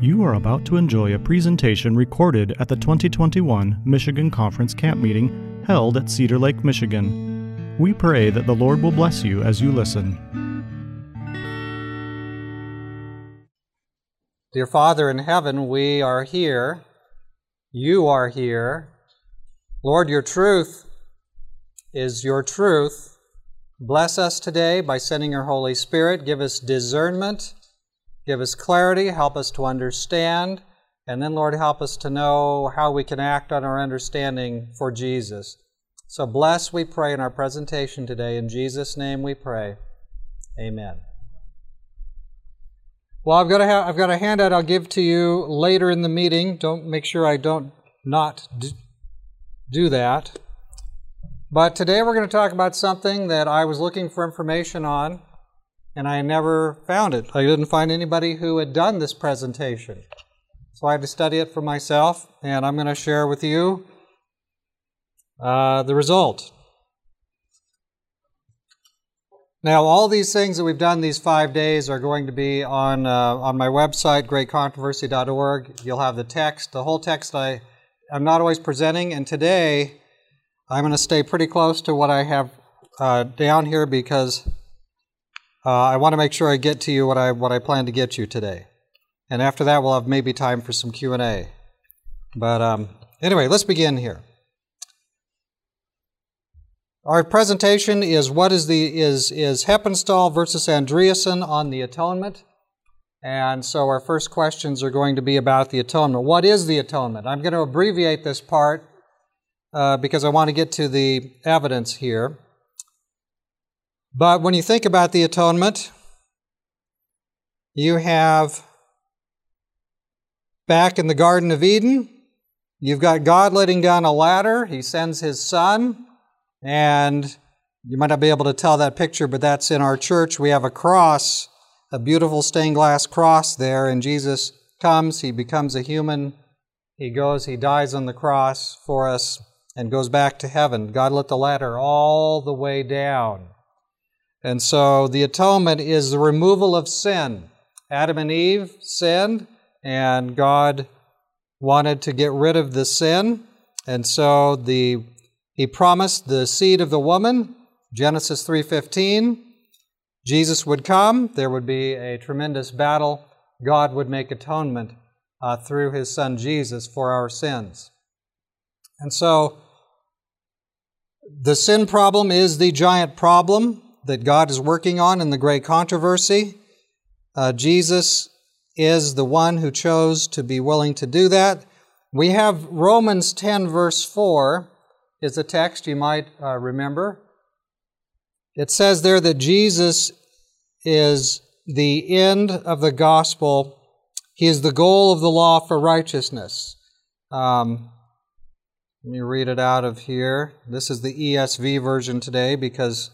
You are about to enjoy a presentation recorded at the 2021 Michigan Conference Camp Meeting held at Cedar Lake, Michigan. We pray that the Lord will bless you as you listen. Dear Father in heaven, we are here. You are here. Lord, your truth is your truth. Bless us today by sending your Holy Spirit. Give us discernment Give us clarity, help us to understand, and then, Lord, help us to know how we can act on our understanding for Jesus. So bless, we pray, in our presentation today. In Jesus' name we pray. Amen. Well, I've got a, ha- I've got a handout I'll give to you later in the meeting. Don't make sure I don't not do that. But today we're going to talk about something that I was looking for information on and I never found it. I didn't find anybody who had done this presentation. So I had to study it for myself, and I'm going to share with you uh, the result. Now, all these things that we've done these five days are going to be on uh, on my website, greatcontroversy.org. You'll have the text, the whole text. I I'm not always presenting, and today I'm going to stay pretty close to what I have uh, down here because uh, I want to make sure I get to you what I what I plan to get you today, and after that we'll have maybe time for some Q and A. But um, anyway, let's begin here. Our presentation is what is the is is Heppenstall versus Andreasen on the atonement, and so our first questions are going to be about the atonement. What is the atonement? I'm going to abbreviate this part uh, because I want to get to the evidence here. But when you think about the atonement, you have back in the Garden of Eden, you've got God letting down a ladder. He sends his son, and you might not be able to tell that picture, but that's in our church. We have a cross, a beautiful stained glass cross there, and Jesus comes, he becomes a human, he goes, he dies on the cross for us, and goes back to heaven. God let the ladder all the way down. And so the atonement is the removal of sin. Adam and Eve sinned, and God wanted to get rid of the sin. And so the he promised the seed of the woman, Genesis 3:15, Jesus would come, there would be a tremendous battle, God would make atonement uh, through his son Jesus for our sins. And so the sin problem is the giant problem that God is working on in the great controversy. Uh, Jesus is the one who chose to be willing to do that. We have Romans 10, verse 4, is a text you might uh, remember. It says there that Jesus is the end of the gospel, He is the goal of the law for righteousness. Um, let me read it out of here. This is the ESV version today because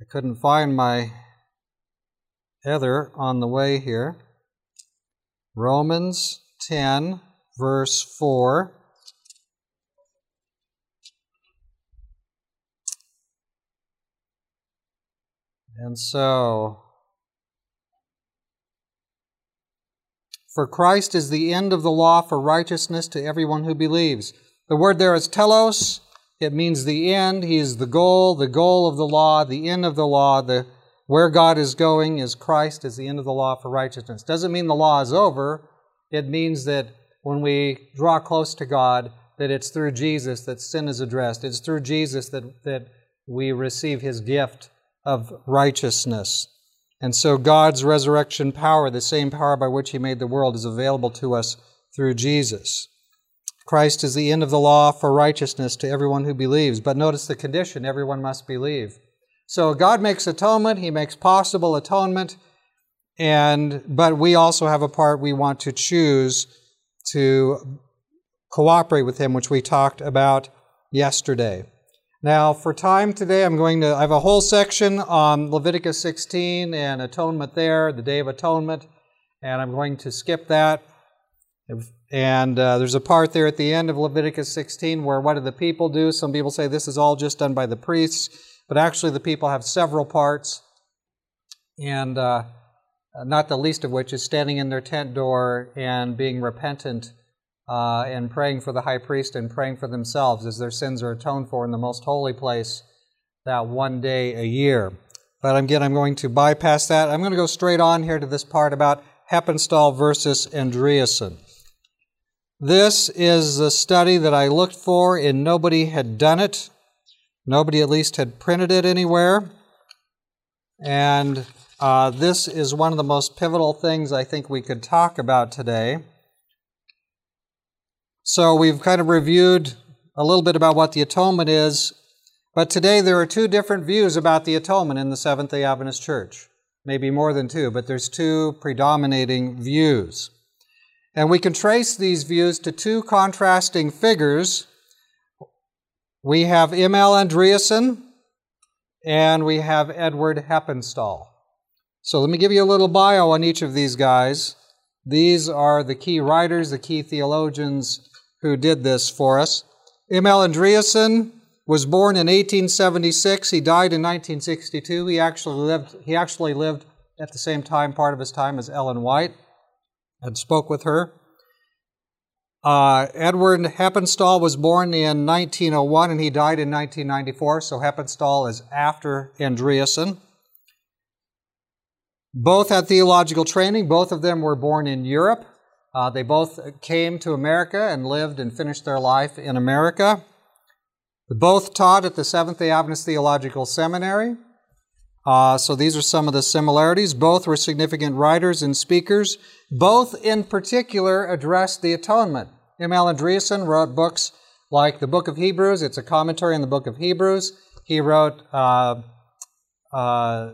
I couldn't find my other on the way here. Romans 10, verse 4. And so, for Christ is the end of the law for righteousness to everyone who believes. The word there is telos, it means the end. He is the goal, the goal of the law, the end of the law. The, where God is going is Christ is the end of the law for righteousness. Doesn't mean the law is over. It means that when we draw close to God, that it's through Jesus that sin is addressed. It's through Jesus that, that we receive his gift of righteousness. And so God's resurrection power, the same power by which he made the world, is available to us through Jesus. Christ is the end of the law for righteousness to everyone who believes. But notice the condition everyone must believe. So God makes atonement, He makes possible atonement, and but we also have a part we want to choose to cooperate with Him, which we talked about yesterday. Now, for time today, I'm going to I have a whole section on Leviticus 16 and atonement there, the Day of Atonement, and I'm going to skip that. And uh, there's a part there at the end of Leviticus 16 where what do the people do? Some people say this is all just done by the priests, but actually the people have several parts. and uh, not the least of which is standing in their tent door and being repentant uh, and praying for the high priest and praying for themselves as their sins are atoned for in the most holy place that one day a year. But again, I'm going to bypass that. I'm going to go straight on here to this part about Heppenstall versus Andreasen. This is the study that I looked for, and nobody had done it. Nobody, at least, had printed it anywhere. And uh, this is one of the most pivotal things I think we could talk about today. So, we've kind of reviewed a little bit about what the atonement is, but today there are two different views about the atonement in the Seventh day Adventist Church. Maybe more than two, but there's two predominating views. And we can trace these views to two contrasting figures. We have M.L. Andreasen and we have Edward Heppenstall. So let me give you a little bio on each of these guys. These are the key writers, the key theologians who did this for us. M.L. Andreasen was born in 1876. He died in 1962. He actually lived, he actually lived at the same time, part of his time, as Ellen White and spoke with her. Uh, Edward Heppenstall was born in 1901 and he died in 1994, so Heppenstall is after Andreasen. Both had theological training. Both of them were born in Europe. Uh, they both came to America and lived and finished their life in America. Both taught at the Seventh day Adventist Theological Seminary. Uh, so these are some of the similarities. Both were significant writers and speakers. Both, in particular, addressed the atonement. M.L. Andreasen wrote books like the Book of Hebrews. It's a commentary on the Book of Hebrews. He wrote uh, uh,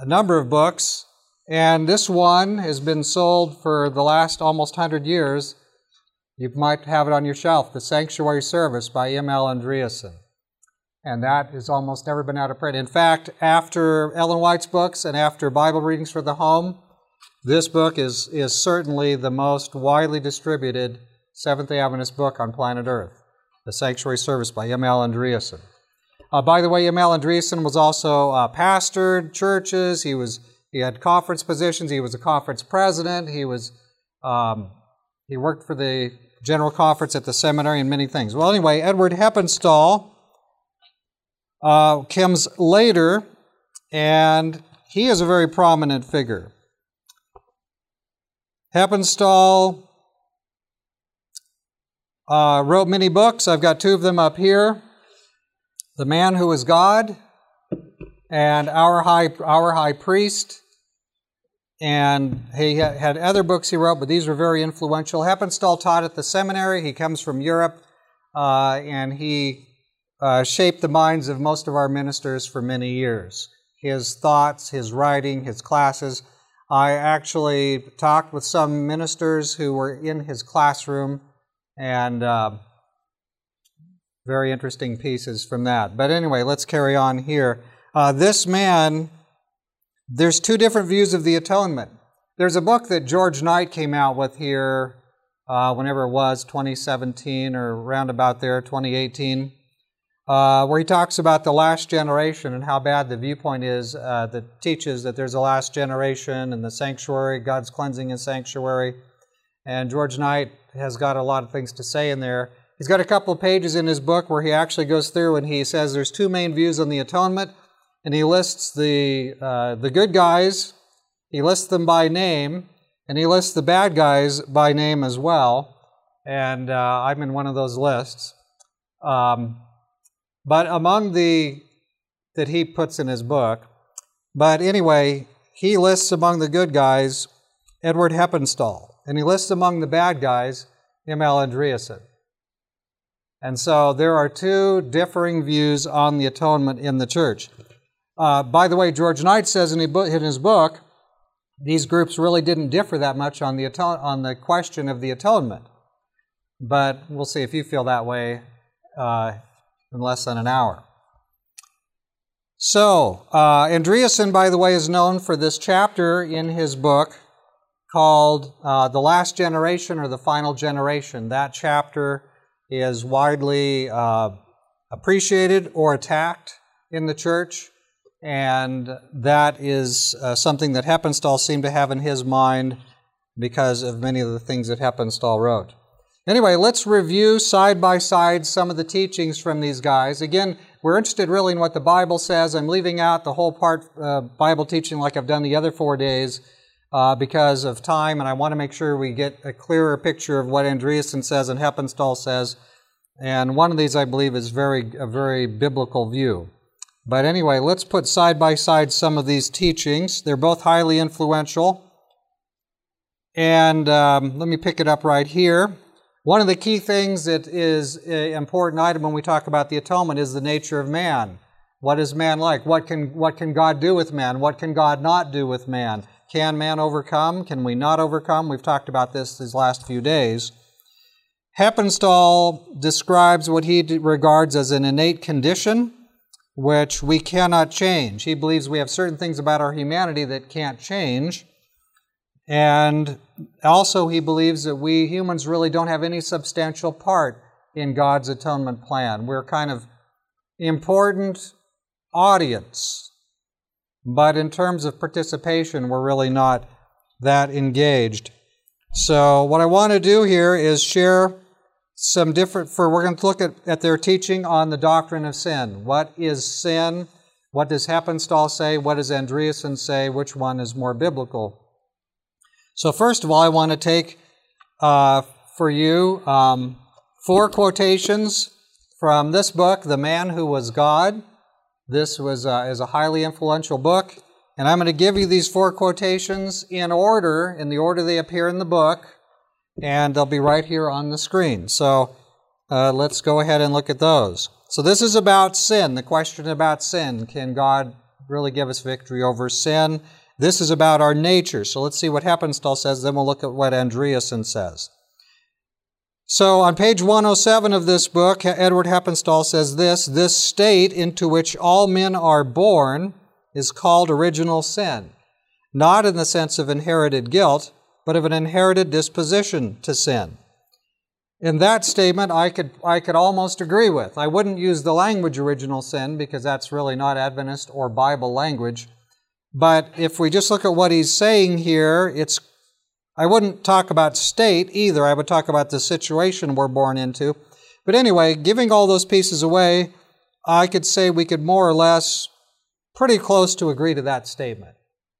a number of books, and this one has been sold for the last almost 100 years. You might have it on your shelf, The Sanctuary Service by M.L. Andreasen and that has almost never been out of print. In fact, after Ellen White's books and after Bible readings for the home, this book is, is certainly the most widely distributed Seventh day Adventist book on planet Earth The Sanctuary Service by M.L. Andreasen. Uh, by the way, M.L. Andreasen was also uh, pastored churches. He was he had conference positions. He was a conference president. He was um, he worked for the general conference at the seminary and many things. Well, anyway, Edward Heppenstall uh, comes later, and he is a very prominent figure. Heppenstall uh, wrote many books. I've got two of them up here The Man Who Is God and Our High, Our High Priest. And he had other books he wrote, but these were very influential. Heppenstall taught at the seminary. He comes from Europe, uh, and he uh, shaped the minds of most of our ministers for many years. His thoughts, his writing, his classes. I actually talked with some ministers who were in his classroom, and uh, very interesting pieces from that. But anyway, let's carry on here. Uh, this man, there's two different views of the atonement. There's a book that George Knight came out with here, uh, whenever it was, 2017 or around about there, 2018 uh, where he talks about the last generation and how bad the viewpoint is uh, that teaches that there's a last generation and the sanctuary, God's cleansing and sanctuary. And George Knight has got a lot of things to say in there. He's got a couple of pages in his book where he actually goes through and he says there's two main views on the atonement, and he lists the uh, the good guys, he lists them by name, and he lists the bad guys by name as well. And uh, I'm in one of those lists. Um, but among the that he puts in his book, but anyway, he lists among the good guys Edward Heppenstall, and he lists among the bad guys M.L. Andreasen. And so there are two differing views on the atonement in the church. Uh, by the way, George Knight says in his book, these groups really didn't differ that much on the, on the question of the atonement. But we'll see if you feel that way. Uh, in less than an hour. So, uh, by the way, is known for this chapter in his book called uh, The Last Generation or The Final Generation. That chapter is widely uh, appreciated or attacked in the church. and that is uh, something that Heppenstall seemed to have in his mind because of many of the things that Heppenstall wrote. Anyway, let's review side by side some of the teachings from these guys. Again, we're interested really in what the Bible says. I'm leaving out the whole part uh, Bible teaching like I've done the other four days uh, because of time, and I want to make sure we get a clearer picture of what Andreasen says and Heppenstall says. And one of these, I believe, is very a very biblical view. But anyway, let's put side by side some of these teachings. They're both highly influential. And um, let me pick it up right here. One of the key things that is an important item when we talk about the atonement is the nature of man. What is man like? What can, what can God do with man? What can God not do with man? Can man overcome? Can we not overcome? We've talked about this these last few days. Heppenstall describes what he regards as an innate condition which we cannot change. He believes we have certain things about our humanity that can't change. And also, he believes that we humans really don't have any substantial part in God's atonement plan. We're kind of important audience, but in terms of participation, we're really not that engaged. So, what I want to do here is share some different, for we're going to look at, at their teaching on the doctrine of sin. What is sin? What does Heppenstall say? What does Andreasen say? Which one is more biblical? So, first of all, I want to take uh, for you um, four quotations from this book, The Man Who Was God. This was uh, is a highly influential book, and I'm going to give you these four quotations in order, in the order they appear in the book and they'll be right here on the screen. So uh, let's go ahead and look at those. So this is about sin, the question about sin. Can God really give us victory over sin? This is about our nature. So let's see what Heppenstall says, then we'll look at what Andreasen says. So on page 107 of this book, Edward Heppenstall says this This state into which all men are born is called original sin, not in the sense of inherited guilt, but of an inherited disposition to sin. In that statement, I could, I could almost agree with. I wouldn't use the language original sin because that's really not Adventist or Bible language. But if we just look at what he's saying here, it's I wouldn't talk about state either. I would talk about the situation we're born into. But anyway, giving all those pieces away, I could say we could more or less pretty close to agree to that statement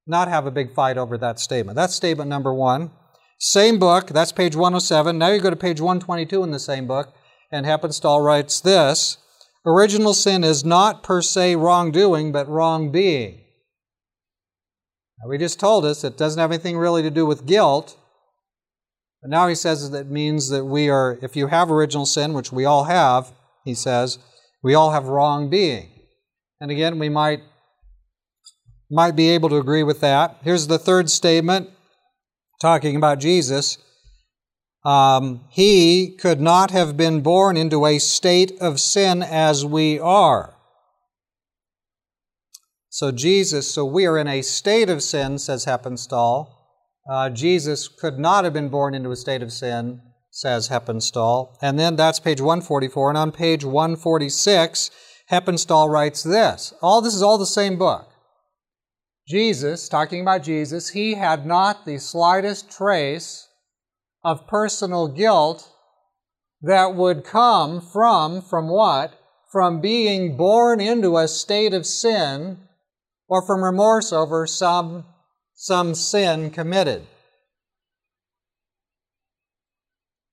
not have a big fight over that statement. That's statement number one. Same book, that's page 107. Now you go to page 122 in the same book, and Heppenstall writes this Original sin is not per se wrongdoing, but wrong being. Now, we just told us it doesn't have anything really to do with guilt. But now he says that means that we are, if you have original sin, which we all have, he says, we all have wrong being. And again, we might might be able to agree with that. Here's the third statement talking about Jesus. Um, he could not have been born into a state of sin as we are. So, Jesus, so we are in a state of sin, says Heppenstall. Uh, Jesus could not have been born into a state of sin, says Heppenstall. And then that's page 144. And on page 146, Heppenstall writes this. All this is all the same book. Jesus, talking about Jesus, he had not the slightest trace of personal guilt that would come from, from what? From being born into a state of sin or from remorse over some, some sin committed.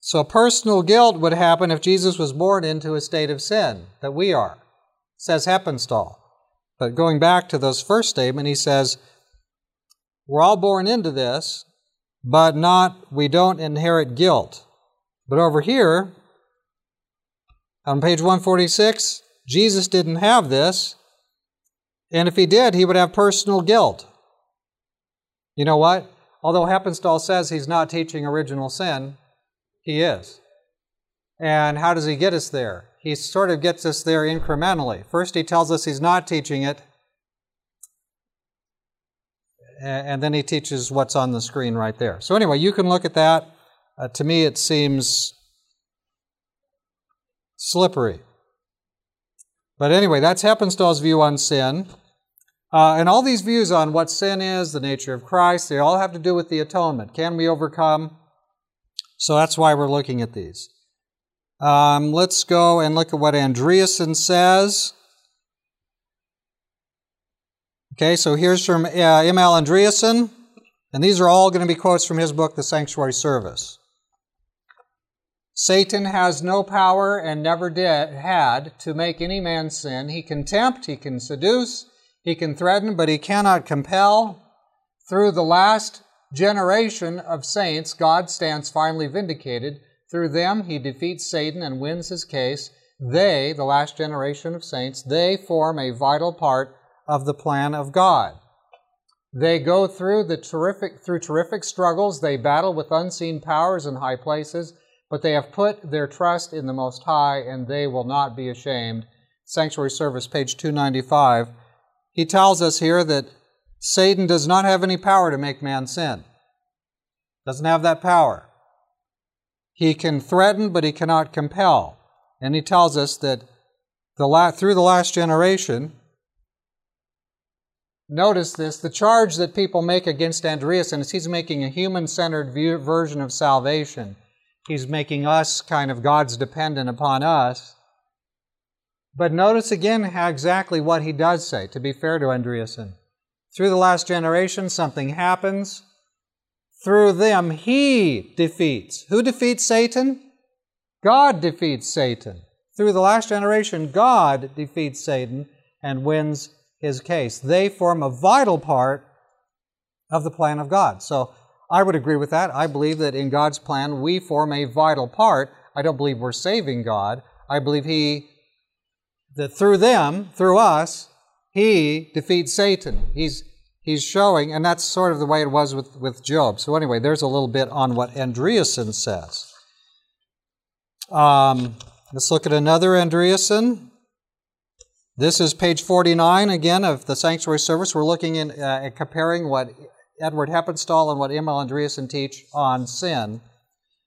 So personal guilt would happen if Jesus was born into a state of sin that we are, says Heppenstall. But going back to those first statement, he says, we're all born into this, but not, we don't inherit guilt. But over here, on page 146, Jesus didn't have this. And if he did, he would have personal guilt. You know what? Although Heppenstall says he's not teaching original sin, he is. And how does he get us there? he sort of gets us there incrementally. First, he tells us he's not teaching it, and then he teaches what's on the screen right there. So, anyway, you can look at that. Uh, to me, it seems slippery. But anyway, that's Heppenstall's view on sin. Uh, and all these views on what sin is, the nature of Christ, they all have to do with the atonement. Can we overcome? So that's why we're looking at these. Um, let's go and look at what Andreasen says. Okay, so here's from uh, M.L. Andreasen, and these are all going to be quotes from his book, The Sanctuary Service. Satan has no power and never did had to make any man sin. He can tempt, he can seduce, he can threaten, but he cannot compel. Through the last generation of saints, God stands finally vindicated. Through them, he defeats Satan and wins his case. They, the last generation of saints, they form a vital part of the plan of God. They go through the terrific through terrific struggles. They battle with unseen powers in high places, but they have put their trust in the Most High, and they will not be ashamed. Sanctuary Service, page 295. He tells us here that Satan does not have any power to make man sin. Doesn't have that power. He can threaten, but he cannot compel. And he tells us that the la- through the last generation, notice this the charge that people make against Andreasen is he's making a human centered version of salvation. He's making us kind of God's dependent upon us. But notice again how exactly what he does say, to be fair to Andreasen. Through the last generation, something happens. Through them, he defeats. Who defeats Satan? God defeats Satan. Through the last generation, God defeats Satan and wins his case. They form a vital part of the plan of God. So I would agree with that. I believe that in God's plan, we form a vital part. I don't believe we're saving God. I believe He, that through them, through us, He defeats Satan. He's, he's showing, and that's sort of the way it was with, with Job. So, anyway, there's a little bit on what Andreasen says. Um, let's look at another Andreasen. This is page 49 again of the sanctuary service. We're looking in, uh, at comparing what Edward Heppenstall and what M.L. Andreasen teach on sin.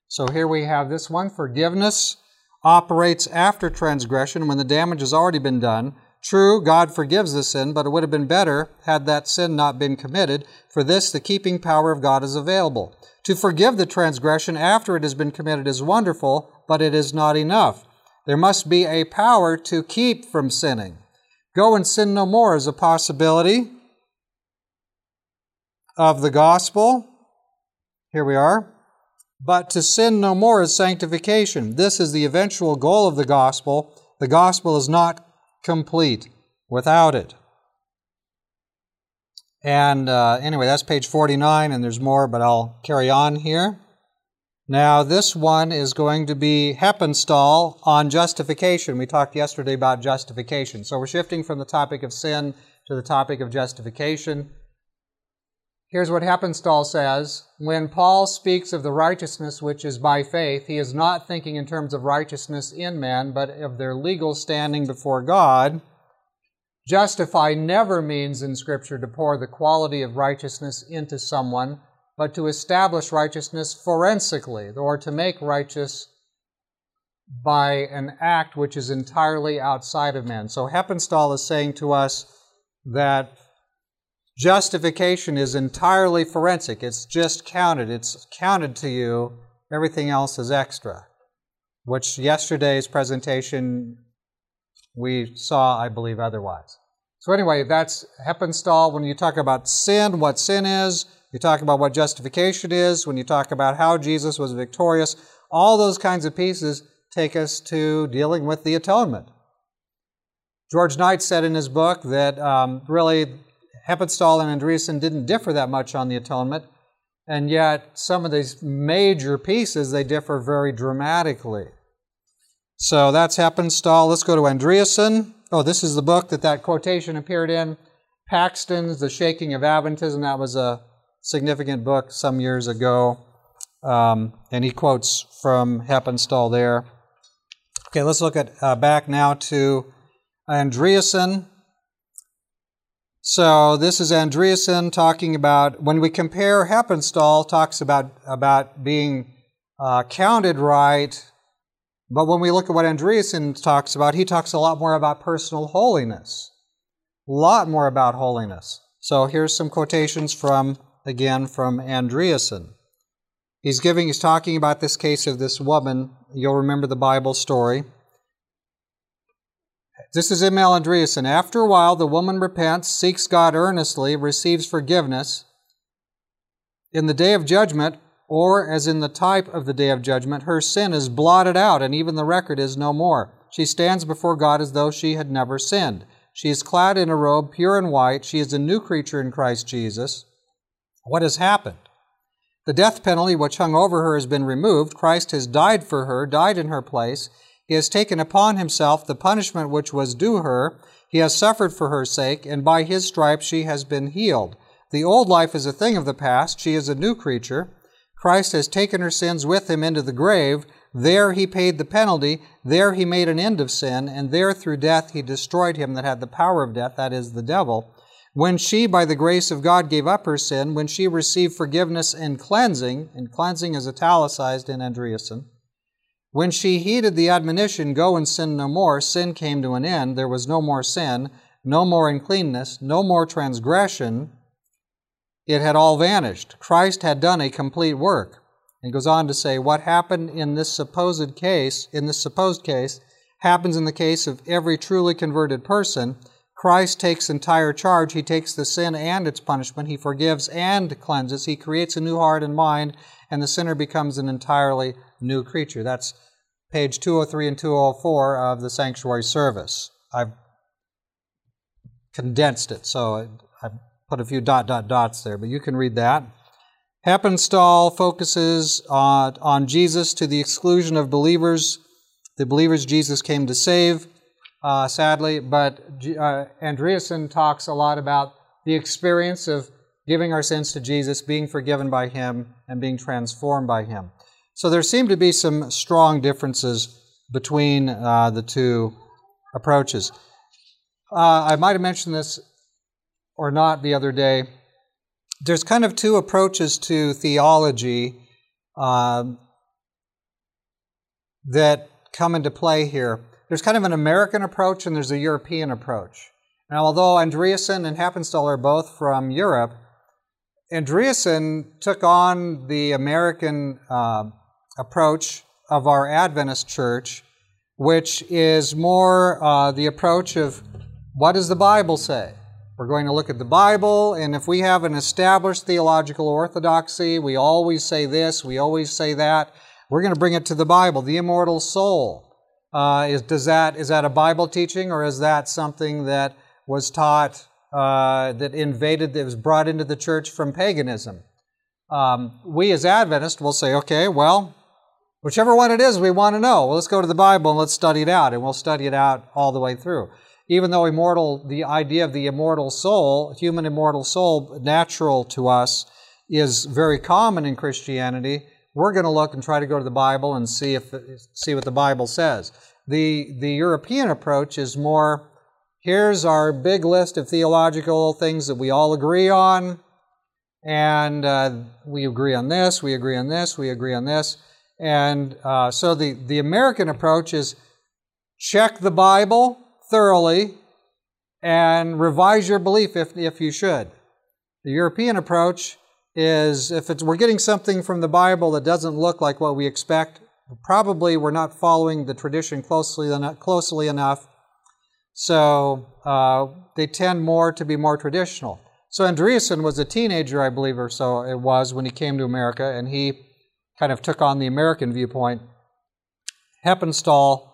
So here we have this one forgiveness operates after transgression when the damage has already been done. True, God forgives the sin, but it would have been better had that sin not been committed. For this, the keeping power of God is available. To forgive the transgression after it has been committed is wonderful, but it is not enough. There must be a power to keep from sinning. Go and sin no more is a possibility of the gospel. Here we are. But to sin no more is sanctification. This is the eventual goal of the gospel. The gospel is not complete without it. And uh, anyway, that's page 49, and there's more, but I'll carry on here. Now, this one is going to be Heppenstall on justification. We talked yesterday about justification. So we're shifting from the topic of sin to the topic of justification. Here's what Heppenstall says When Paul speaks of the righteousness which is by faith, he is not thinking in terms of righteousness in men, but of their legal standing before God. Justify never means in Scripture to pour the quality of righteousness into someone but to establish righteousness forensically, or to make righteous by an act which is entirely outside of man. So Heppenstall is saying to us that justification is entirely forensic. It's just counted. It's counted to you. Everything else is extra. Which yesterday's presentation we saw, I believe, otherwise. So anyway, that's Heppenstall. When you talk about sin, what sin is, you talk about what justification is, when you talk about how Jesus was victorious, all those kinds of pieces take us to dealing with the atonement. George Knight said in his book that um, really Heppenstall and Andreasen didn't differ that much on the atonement, and yet some of these major pieces they differ very dramatically. So that's Heppenstall. Let's go to Andreasen. Oh, this is the book that that quotation appeared in. Paxton's The Shaking of Adventism. That was a significant book some years ago, um, and he quotes from Heppenstall there. Okay, let's look at uh, back now to Andreasen. So this is Andreasen talking about when we compare Heppenstall talks about about being uh, counted right, but when we look at what Andreasen talks about, he talks a lot more about personal holiness. A lot more about holiness. So here's some quotations from, again, from Andreasen. He's giving, he's talking about this case of this woman. You'll remember the Bible story. This is M.L. Andreasen. After a while, the woman repents, seeks God earnestly, receives forgiveness. In the day of judgment, or as in the type of the day of judgment, her sin is blotted out, and even the record is no more. She stands before God as though she had never sinned. She is clad in a robe, pure and white. She is a new creature in Christ Jesus. What has happened? The death penalty which hung over her has been removed. Christ has died for her, died in her place. He has taken upon himself the punishment which was due her. He has suffered for her sake, and by his stripes she has been healed. The old life is a thing of the past. She is a new creature. Christ has taken her sins with him into the grave. There he paid the penalty. There he made an end of sin. And there through death he destroyed him that had the power of death, that is, the devil. When she, by the grace of God, gave up her sin, when she received forgiveness and cleansing, and cleansing is italicized in Andreasen, when she heeded the admonition, Go and sin no more, sin came to an end. There was no more sin, no more uncleanness, no more transgression. It had all vanished. Christ had done a complete work. And goes on to say, What happened in this supposed case, in this supposed case, happens in the case of every truly converted person Christ takes entire charge. He takes the sin and its punishment. He forgives and cleanses. He creates a new heart and mind, and the sinner becomes an entirely new creature. That's page 203 and 204 of the sanctuary service. I've condensed it, so I put a few dot, dot, dots there, but you can read that. Heppenstall focuses on, on Jesus to the exclusion of believers, the believers Jesus came to save uh, sadly, but uh, Andreasen talks a lot about the experience of giving our sins to Jesus, being forgiven by Him, and being transformed by Him. So there seem to be some strong differences between uh, the two approaches. Uh, I might have mentioned this or not the other day. There's kind of two approaches to theology um, that come into play here there's kind of an American approach and there's a European approach. Now, although Andreasen and Heppenstall are both from Europe, Andreasen took on the American uh, approach of our Adventist church, which is more uh, the approach of what does the Bible say? We're going to look at the Bible, and if we have an established theological orthodoxy, we always say this, we always say that, we're going to bring it to the Bible. The immortal soul. Uh, is, does that, is that a Bible teaching or is that something that was taught, uh, that invaded, that was brought into the church from paganism? Um, we as Adventists will say, okay, well, whichever one it is, we want to know. Well, let's go to the Bible and let's study it out, and we'll study it out all the way through. Even though immortal, the idea of the immortal soul, human immortal soul, natural to us, is very common in Christianity, we're going to look and try to go to the Bible and see if see what the Bible says. The the European approach is more here's our big list of theological things that we all agree on, and uh, we agree on this, we agree on this, we agree on this, and uh, so the the American approach is check the Bible thoroughly and revise your belief if if you should. The European approach is if we're getting something from the Bible that doesn't look like what we expect, probably we're not following the tradition closely enough. Closely enough so uh, they tend more to be more traditional. So Andreasen was a teenager, I believe, or so it was when he came to America, and he kind of took on the American viewpoint. Heppenstall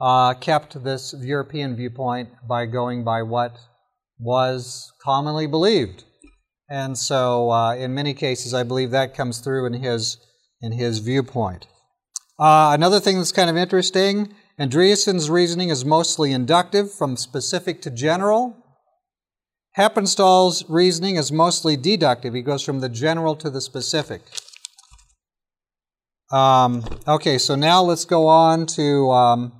uh, kept this European viewpoint by going by what was commonly believed. And so, uh, in many cases, I believe that comes through in his, in his viewpoint. Uh, another thing that's kind of interesting Andreasen's reasoning is mostly inductive, from specific to general. Heppenstall's reasoning is mostly deductive. He goes from the general to the specific. Um, okay, so now let's go on to um,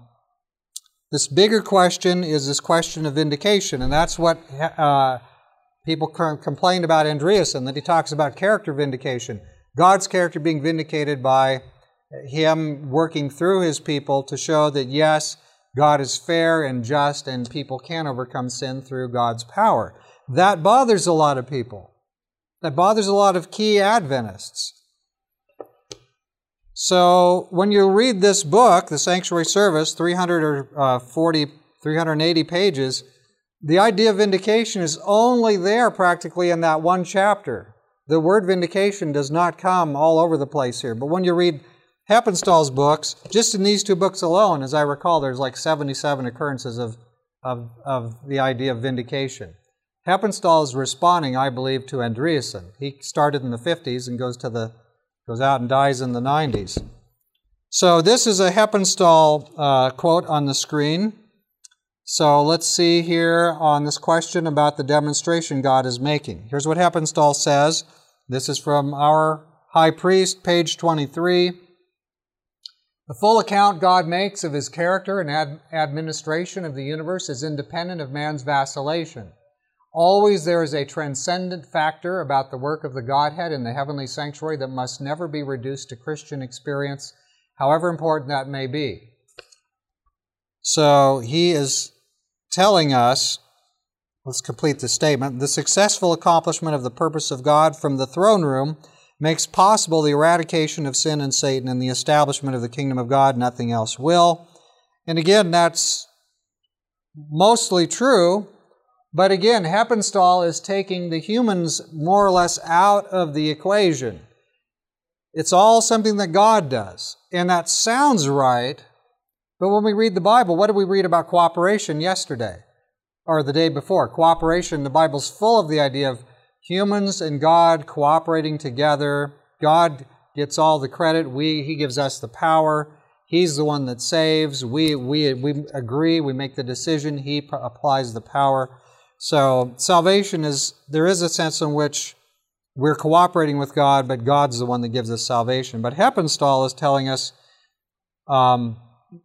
this bigger question is this question of vindication, and that's what uh, people complained about Andreasen, that he talks about character vindication. God's character being vindicated by him working through his people to show that, yes, God is fair and just, and people can overcome sin through God's power. That bothers a lot of people. That bothers a lot of key Adventists. So when you read this book, the Sanctuary Service, 340, uh, 380 pages, the idea of vindication is only there practically in that one chapter. The word vindication does not come all over the place here. But when you read Heppenstall's books, just in these two books alone, as I recall, there's like 77 occurrences of, of, of the idea of vindication. Heppenstall is responding, I believe, to Andreasen. He started in the 50s and goes to the goes out and dies in the 90s. So this is a Heppenstall uh, quote on the screen. So let's see here on this question about the demonstration God is making. Here's what Heppenstall says. This is from our high priest, page 23. The full account God makes of his character and ad- administration of the universe is independent of man's vacillation. Always there is a transcendent factor about the work of the Godhead in the heavenly sanctuary that must never be reduced to Christian experience, however important that may be. So he is telling us, let's complete the statement, the successful accomplishment of the purpose of God from the throne room makes possible the eradication of sin and Satan and the establishment of the kingdom of God. Nothing else will. And again, that's mostly true. But again, Heppenstall is taking the humans more or less out of the equation. It's all something that God does. And that sounds right. But when we read the Bible, what did we read about cooperation yesterday? Or the day before? Cooperation, the Bible's full of the idea of humans and God cooperating together. God gets all the credit. We, He gives us the power. He's the one that saves. We, we, we agree. We make the decision. He applies the power. So salvation is, there is a sense in which we're cooperating with God, but God's the one that gives us salvation. But Heppenstall is telling us um,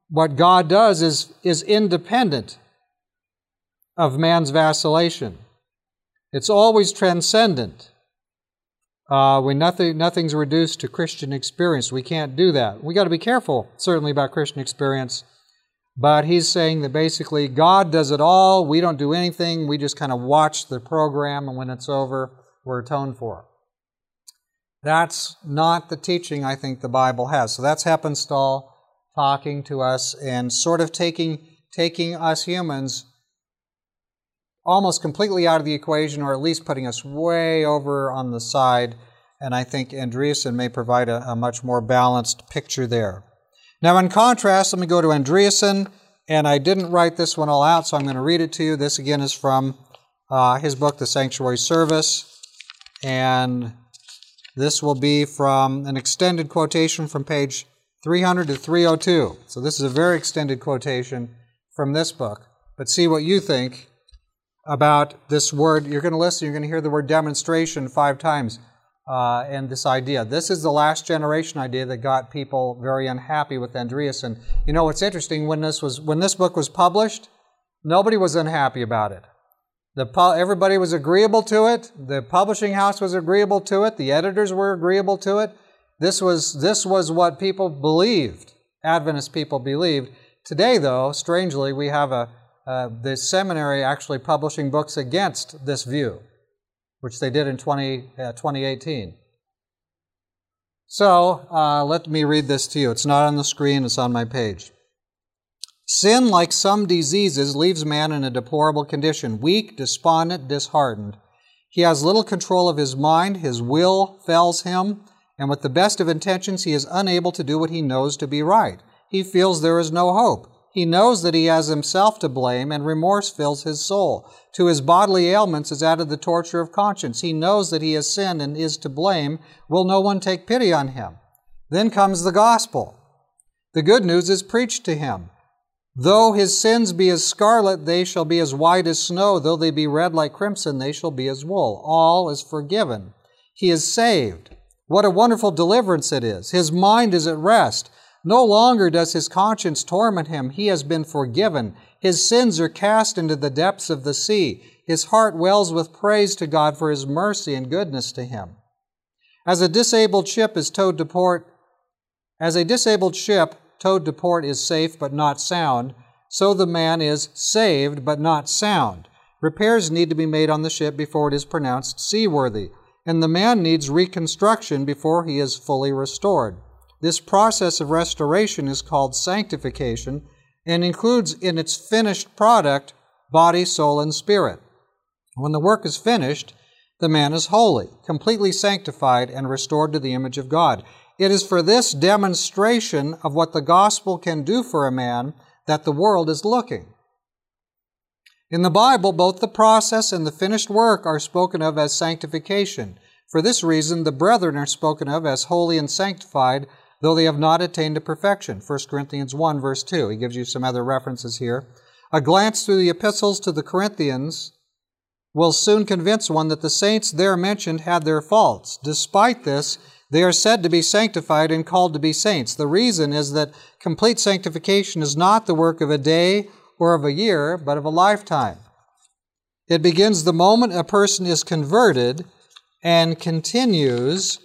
what God does is, is independent of man's vacillation. It's always transcendent. Uh, nothing, nothing's reduced to Christian experience, we can't do that. We got to be careful, certainly, about Christian experience. But he's saying that basically God does it all. We don't do anything. We just kind of watch the program, and when it's over, we're atoned for. That's not the teaching I think the Bible has. So that's Heppenstall talking to us and sort of taking, taking us humans almost completely out of the equation, or at least putting us way over on the side. And I think Andreasen may provide a, a much more balanced picture there. Now, in contrast, let me go to Andreasen, and I didn't write this one all out, so I'm going to read it to you. This again is from uh, his book, The Sanctuary Service, and this will be from an extended quotation from page 300 to 302. So this is a very extended quotation from this book. But see what you think about this word. You're going to listen, you're going to hear the word demonstration five times uh, and this idea. This is the last generation idea that got people very unhappy with Andreasen. You know, what's interesting when this was when this book was published, nobody was unhappy about it. The, everybody was agreeable to it. The publishing house was agreeable to it. The editors were agreeable to it. This was, this was what people believed, Adventist people believed. Today, though, strangely, we have a, uh, the seminary actually publishing books against this view, which they did in 20, uh, 2018. So uh, let me read this to you. It's not on the screen, it's on my page. Sin, like some diseases, leaves man in a deplorable condition, weak, despondent, disheartened. He has little control of his mind, his will fails him, and with the best of intentions, he is unable to do what he knows to be right. He feels there is no hope. He knows that he has himself to blame, and remorse fills his soul. To his bodily ailments is added the torture of conscience. He knows that he has sinned and is to blame. Will no one take pity on him? Then comes the gospel. The good news is preached to him. Though his sins be as scarlet, they shall be as white as snow. Though they be red like crimson, they shall be as wool. All is forgiven. He is saved. What a wonderful deliverance it is. His mind is at rest. No longer does his conscience torment him. He has been forgiven. His sins are cast into the depths of the sea. His heart wells with praise to God for his mercy and goodness to him. As a disabled ship is towed to port, as a disabled ship towed to port is safe but not sound, so the man is saved but not sound. Repairs need to be made on the ship before it is pronounced seaworthy, and the man needs reconstruction before he is fully restored. This process of restoration is called sanctification and includes in its finished product body, soul, and spirit. When the work is finished, the man is holy, completely sanctified, and restored to the image of God. It is for this demonstration of what the gospel can do for a man that the world is looking. In the Bible, both the process and the finished work are spoken of as sanctification. For this reason, the brethren are spoken of as holy and sanctified, though they have not attained to perfection. 1 Corinthians 1, verse 2. He gives you some other references here. A glance through the epistles to the Corinthians will soon convince one that the saints there mentioned had their faults. Despite this, they are said to be sanctified and called to be saints. The reason is that complete sanctification is not the work of a day or of a year, but of a lifetime. It begins the moment a person is converted and continues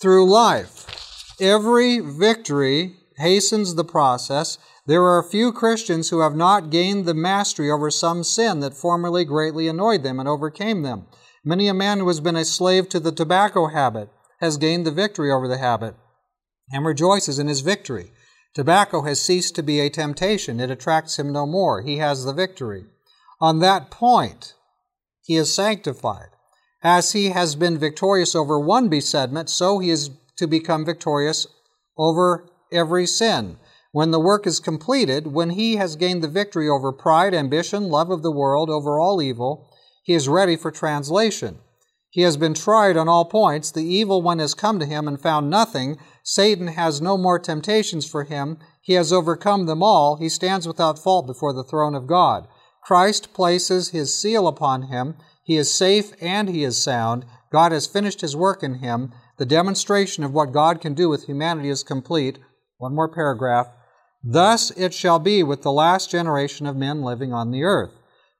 through life. Every victory hastens the process. There are few Christians who have not gained the mastery over some sin that formerly greatly annoyed them and overcame them. Many a man who has been a slave to the tobacco habit has gained the victory over the habit and rejoices in his victory. Tobacco has ceased to be a temptation. It attracts him no more. He has the victory. On that point, he is sanctified. As he has been victorious over one besetment, so he is to become victorious over every sin. When the work is completed, when he has gained the victory over pride, ambition, love of the world, over all evil, he is ready for translation. He has been tried on all points. The evil one has come to him and found nothing. Satan has no more temptations for him. He has overcome them all. He stands without fault before the throne of God. Christ places his seal upon him. He is safe and he is sound. God has finished his work in him. The demonstration of what God can do with humanity is complete. One more paragraph. Thus it shall be with the last generation of men living on the earth.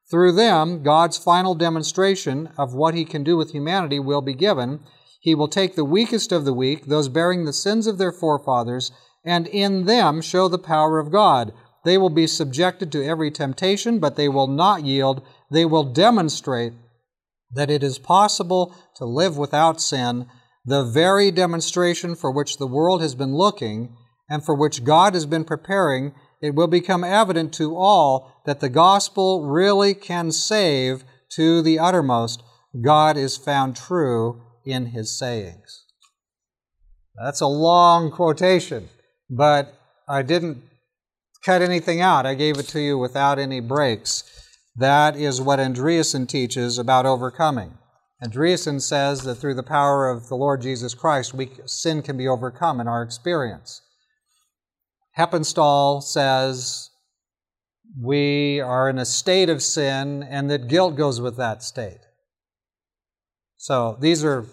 Through them, God's final demonstration of what He can do with humanity will be given. He will take the weakest of the weak, those bearing the sins of their forefathers, and in them show the power of God. They will be subjected to every temptation, but they will not yield. They will demonstrate that it is possible to live without sin, the very demonstration for which the world has been looking and for which God has been preparing it will become evident to all that the gospel really can save to the uttermost. God is found true in his sayings. That's a long quotation, but I didn't cut anything out. I gave it to you without any breaks. That is what Andreasen teaches about overcoming. Andreasen says that through the power of the Lord Jesus Christ, we, sin can be overcome in our experience. Heppenstall says we are in a state of sin and that guilt goes with that state. So these are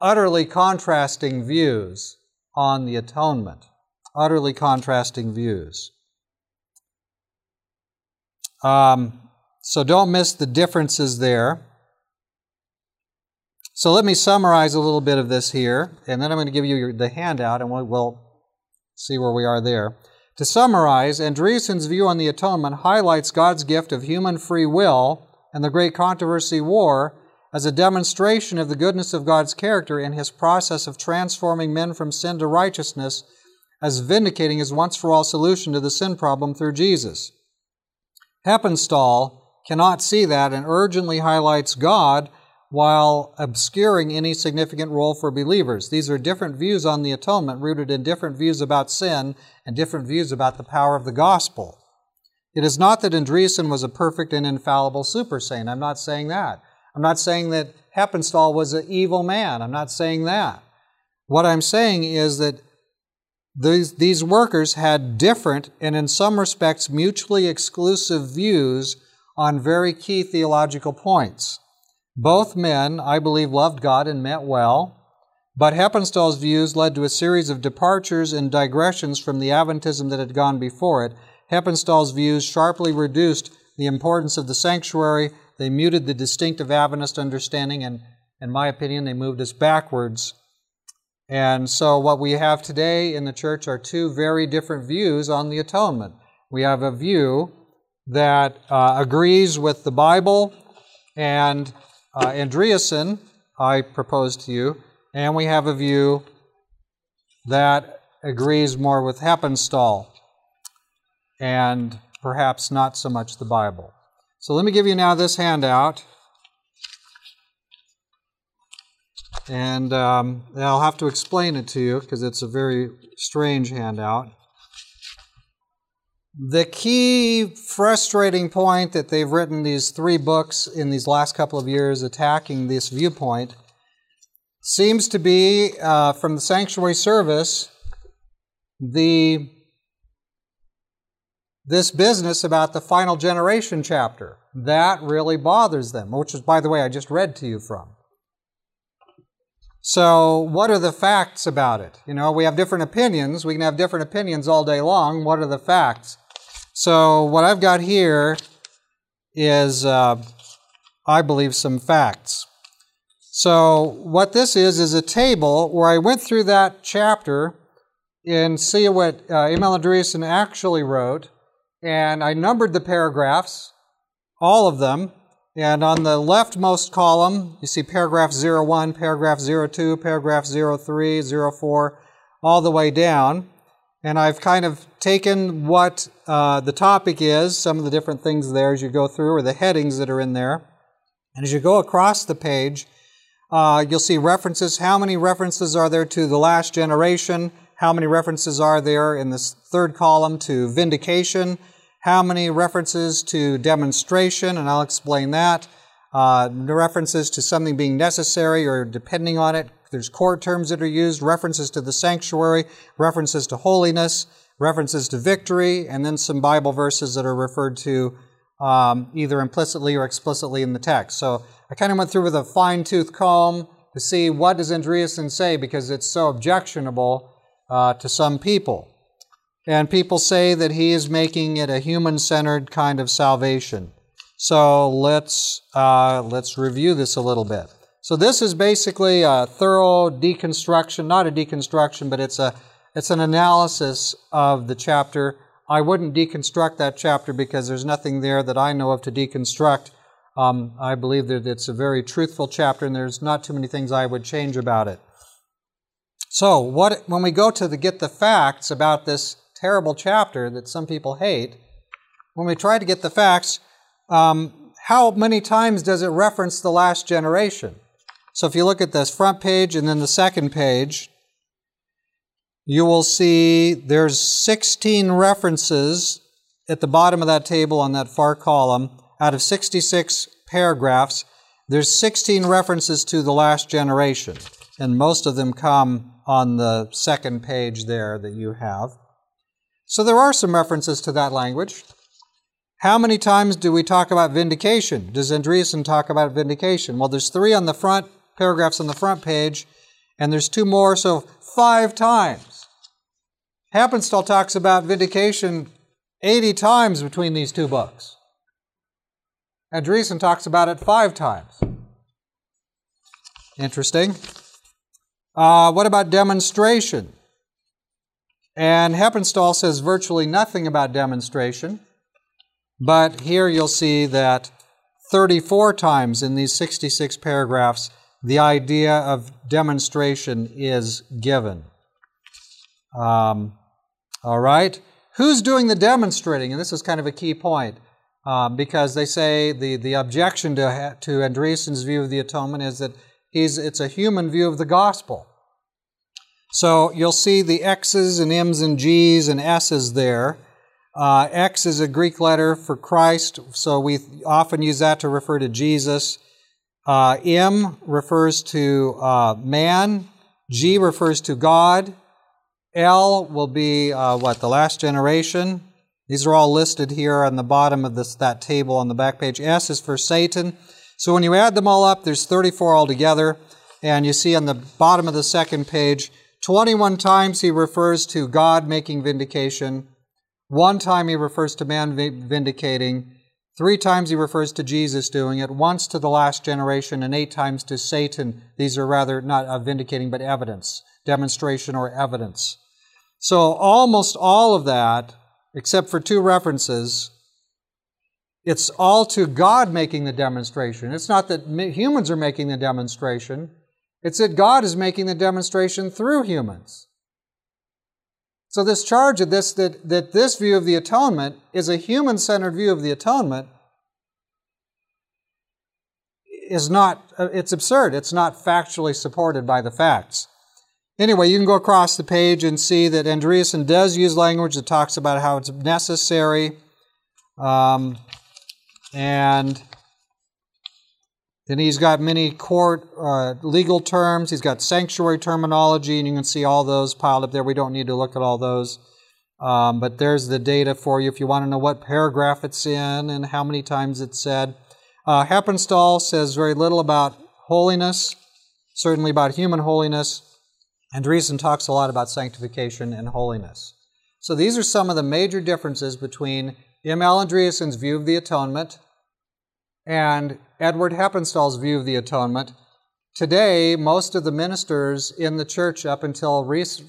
utterly contrasting views on the atonement. Utterly contrasting views. Um, so don't miss the differences there. So let me summarize a little bit of this here, and then I'm going to give you the handout, and we'll see where we are there. To summarize, Andreasen's view on the atonement highlights God's gift of human free will and the great controversy war as a demonstration of the goodness of God's character in his process of transforming men from sin to righteousness, as vindicating his once for all solution to the sin problem through Jesus. Heppenstall cannot see that and urgently highlights God while obscuring any significant role for believers. These are different views on the atonement, rooted in different views about sin and different views about the power of the gospel. It is not that Andreasen was a perfect and infallible super saint. I'm not saying that. I'm not saying that Heppenstall was an evil man. I'm not saying that. What I'm saying is that these, these workers had different and, in some respects, mutually exclusive views on very key theological points. Both men, I believe, loved God and meant well, but Heppenstall's views led to a series of departures and digressions from the Adventism that had gone before it. Heppenstall's views sharply reduced the importance of the sanctuary, they muted the distinctive Adventist understanding, and, in my opinion, they moved us backwards. And so, what we have today in the church are two very different views on the atonement. We have a view that uh, agrees with the Bible, and uh, Andreasen, I propose to you, and we have a view that agrees more with Heppenstall and perhaps not so much the Bible. So let me give you now this handout. And um, I'll have to explain it to you because it's a very strange handout. The key frustrating point that they've written these three books in these last couple of years attacking this viewpoint seems to be uh, from the sanctuary service the this business about the final generation chapter. That really bothers them, which is, by the way, I just read to you from. So, what are the facts about it? You know, we have different opinions. We can have different opinions all day long. What are the facts? So, what I've got here is, uh, I believe, some facts. So, what this is, is a table where I went through that chapter and see what uh, M.L. Andreasen actually wrote and I numbered the paragraphs, all of them. And on the leftmost column, you see paragraph 01, paragraph 02, paragraph 03, 04, all the way down. And I've kind of taken what uh, the topic is, some of the different things there as you go through, or the headings that are in there. And as you go across the page, uh, you'll see references. How many references are there to the last generation? How many references are there in this third column to vindication? how many references to demonstration, and I'll explain that. Uh, references to something being necessary or depending on it. There's core terms that are used, references to the sanctuary, references to holiness, references to victory, and then some Bible verses that are referred to um, either implicitly or explicitly in the text. So I kind of went through with a fine tooth comb to see what does Andreasen say because it's so objectionable uh, to some people. And people say that he is making it a human centered kind of salvation. So let's, uh, let's review this a little bit. So this is basically a thorough deconstruction, not a deconstruction, but it's, a, it's an analysis of the chapter. I wouldn't deconstruct that chapter because there's nothing there that I know of to deconstruct. Um, I believe that it's a very truthful chapter and there's not too many things I would change about it. So, what, when we go to the, get the facts about this terrible chapter that some people hate, when we try to get the facts, um, how many times does it reference the last generation? So if you look at this front page and then the second page, you will see there's 16 references at the bottom of that table on that far column. Out of 66 paragraphs, there's 16 references to the last generation, and most of them come on the second page there that you have. So there are some references to that language. How many times do we talk about vindication? Does Andreasen talk about vindication? Well, there's three on the front, paragraphs on the front page, and there's two more, so five times. Heppenstall talks about vindication 80 times between these two books. Andreasen talks about it five times. Interesting. Uh, what about demonstration? And Heppenstall says virtually nothing about demonstration, but here you'll see that 34 times in these 66 paragraphs, the idea of demonstration is given. Um, all right. Who's doing the demonstrating? And this is kind of a key point um, because they say the, the objection to, to Andreasen's view of the atonement is that he's, it's a human view of the gospel. So you'll see the X's and M's and G's and S's there. Uh, X is a Greek letter for Christ, so we often use that to refer to Jesus. Uh, M refers to uh, man. G refers to God. L will be uh, what the last generation. These are all listed here on the bottom of this that table on the back page. S is for Satan. So when you add them all up, there's 34 altogether, and you see on the bottom of the second page 21 times he refers to God making vindication. One time he refers to man vindicating. Three times he refers to Jesus doing it. Once to the last generation, and eight times to Satan. These are rather not vindicating, but evidence, demonstration or evidence. So almost all of that, except for two references, It's all to God making the demonstration. It's not that humans are making the demonstration, it's that God is making the demonstration through humans. So this charge of this that, that this view of the atonement is a human-centered view of the atonement is not it's absurd. It's not factually supported by the facts. Anyway, you can go across the page and see that Andreasen does use language that talks about how it's necessary. Um, and then he's got many court uh, legal terms. He's got sanctuary terminology, and you can see all those piled up there. We don't need to look at all those. Um, but there's the data for you if you want to know what paragraph it's in and how many times it's said. Uh, Heppenstall says very little about holiness, certainly about human holiness. and Andreasen talks a lot about sanctification and holiness. So these are some of the major differences between M.L. Andreasen's view of the atonement and Edward Heppenstall's view of the atonement. Today, most of the ministers in the church, up until, rec-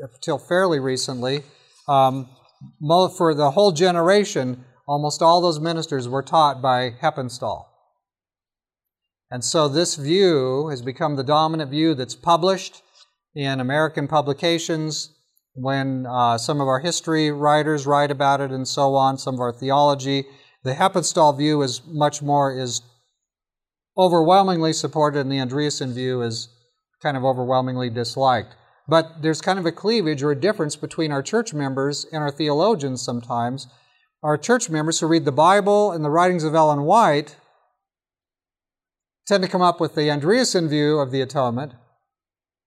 until fairly recently, um, for the whole generation, almost all those ministers were taught by Heppenstall. And so this view has become the dominant view that's published in American publications when uh, some of our history writers write about it and so on, some of our theology. The Heppenstall view is much more, is overwhelmingly supported, and the Andreasen view is kind of overwhelmingly disliked. But there's kind of a cleavage or a difference between our church members and our theologians sometimes. Our church members who read the Bible and the writings of Ellen White tend to come up with the Andreasen view of the atonement,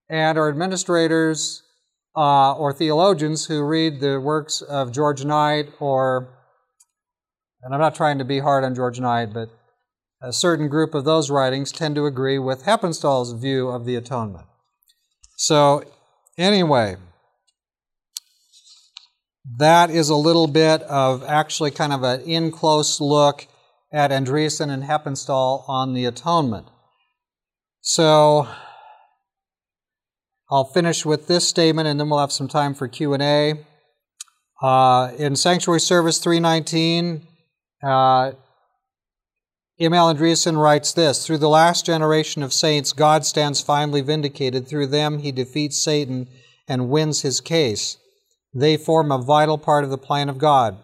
and our administrators uh, or theologians who read the works of George Knight or and I'm not trying to be hard on George Knight, but a certain group of those writings tend to agree with Heppenstall's view of the atonement. So, anyway, that is a little bit of actually kind of an in close look at Andreasen and Heppenstall on the atonement. So, I'll finish with this statement and then we'll have some time for Q&A. Uh, in Sanctuary Service 319, uh, M.L. Andreasen writes this Through the last generation of saints, God stands finally vindicated. Through them, he defeats Satan and wins his case. They form a vital part of the plan of God.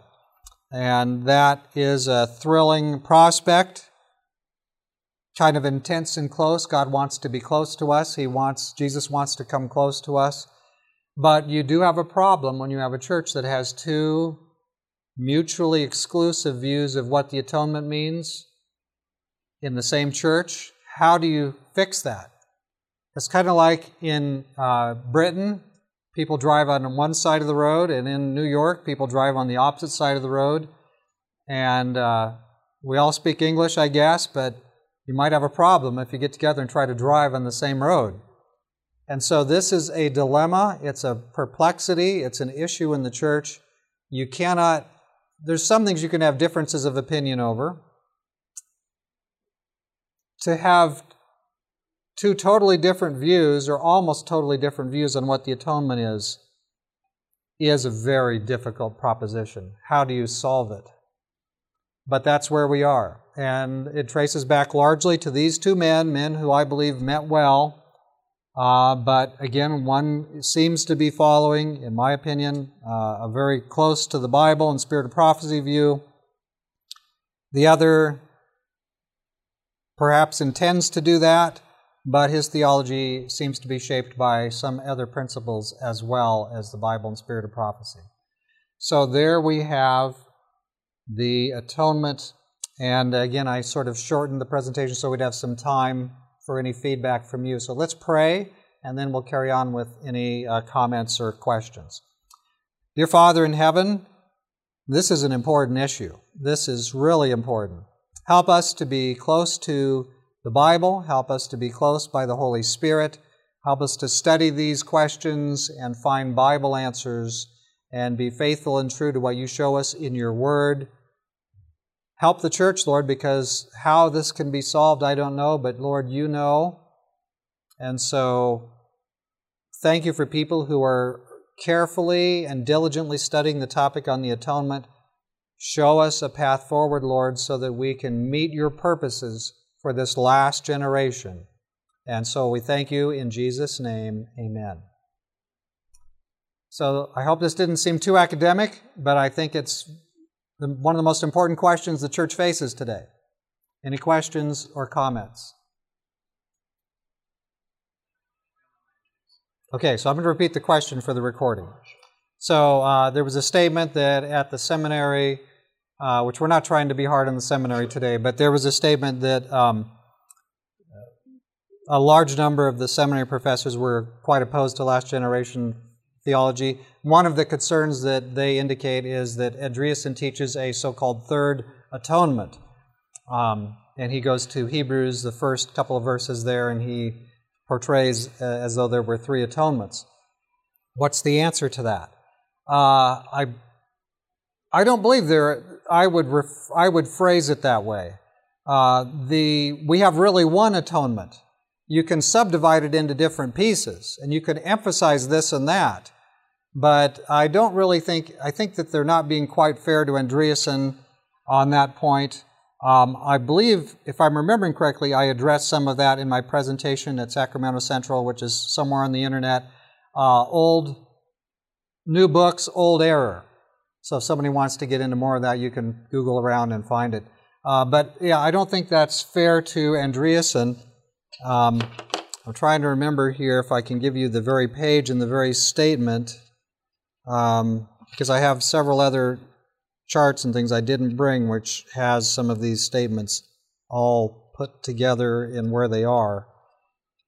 And that is a thrilling prospect, kind of intense and close. God wants to be close to us. He wants, Jesus wants to come close to us. But you do have a problem when you have a church that has two mutually exclusive views of what the atonement means in the same church. How do you fix that? It's kind of like in uh, Britain, people drive on one side of the road, and in New York, people drive on the opposite side of the road. And uh, we all speak English, I guess, but you might have a problem if you get together and try to drive on the same road. And so this is a dilemma, it's a perplexity, it's an issue in the church. You cannot there's some things you can have differences of opinion over. To have two totally different views, or almost totally different views on what the atonement is, is a very difficult proposition. How do you solve it? But that's where we are. And it traces back largely to these two men, men who I believe meant well, uh, but again, one seems to be following, in my opinion, uh, a very close to the Bible and spirit of prophecy view. The other perhaps intends to do that, but his theology seems to be shaped by some other principles as well as the Bible and spirit of prophecy. So there we have the atonement. And again, I sort of shortened the presentation so we'd have some time for any feedback from you. So let's pray, and then we'll carry on with any uh, comments or questions. Dear Father in heaven, this is an important issue. This is really important. Help us to be close to the Bible. Help us to be close by the Holy Spirit. Help us to study these questions and find Bible answers and be faithful and true to what you show us in your Word. Help the church, Lord, because how this can be solved, I don't know, but Lord, you know. And so, thank you for people who are carefully and diligently studying the topic on the atonement. Show us a path forward, Lord, so that we can meet your purposes for this last generation. And so we thank you in Jesus' name. Amen. So I hope this didn't seem too academic, but I think it's one of the most important questions the church faces today. Any questions or comments? Okay, so I'm going to repeat the question for the recording. So uh, there was a statement that at the seminary, uh, which we're not trying to be hard on the seminary today, but there was a statement that um, a large number of the seminary professors were quite opposed to last generation theology. One of the concerns that they indicate is that Andreasen teaches a so called third atonement. Um, and he goes to Hebrews, the first couple of verses there, and he portrays uh, as though there were three atonements. What's the answer to that? Uh, I, I don't believe there. I would ref, I would phrase it that way. Uh, the we have really one atonement. You can subdivide it into different pieces, and you can emphasize this and that. But I don't really think I think that they're not being quite fair to Andreasen on that point. Um, I believe, if I'm remembering correctly, I addressed some of that in my presentation at Sacramento Central, which is somewhere on the internet. Uh, old, new books, old error. So if somebody wants to get into more of that, you can Google around and find it. Uh, but yeah, I don't think that's fair to Andreasen. Um, I'm trying to remember here if I can give you the very page and the very statement, um, because I have several other charts and things I didn't bring, which has some of these statements all put together in where they are.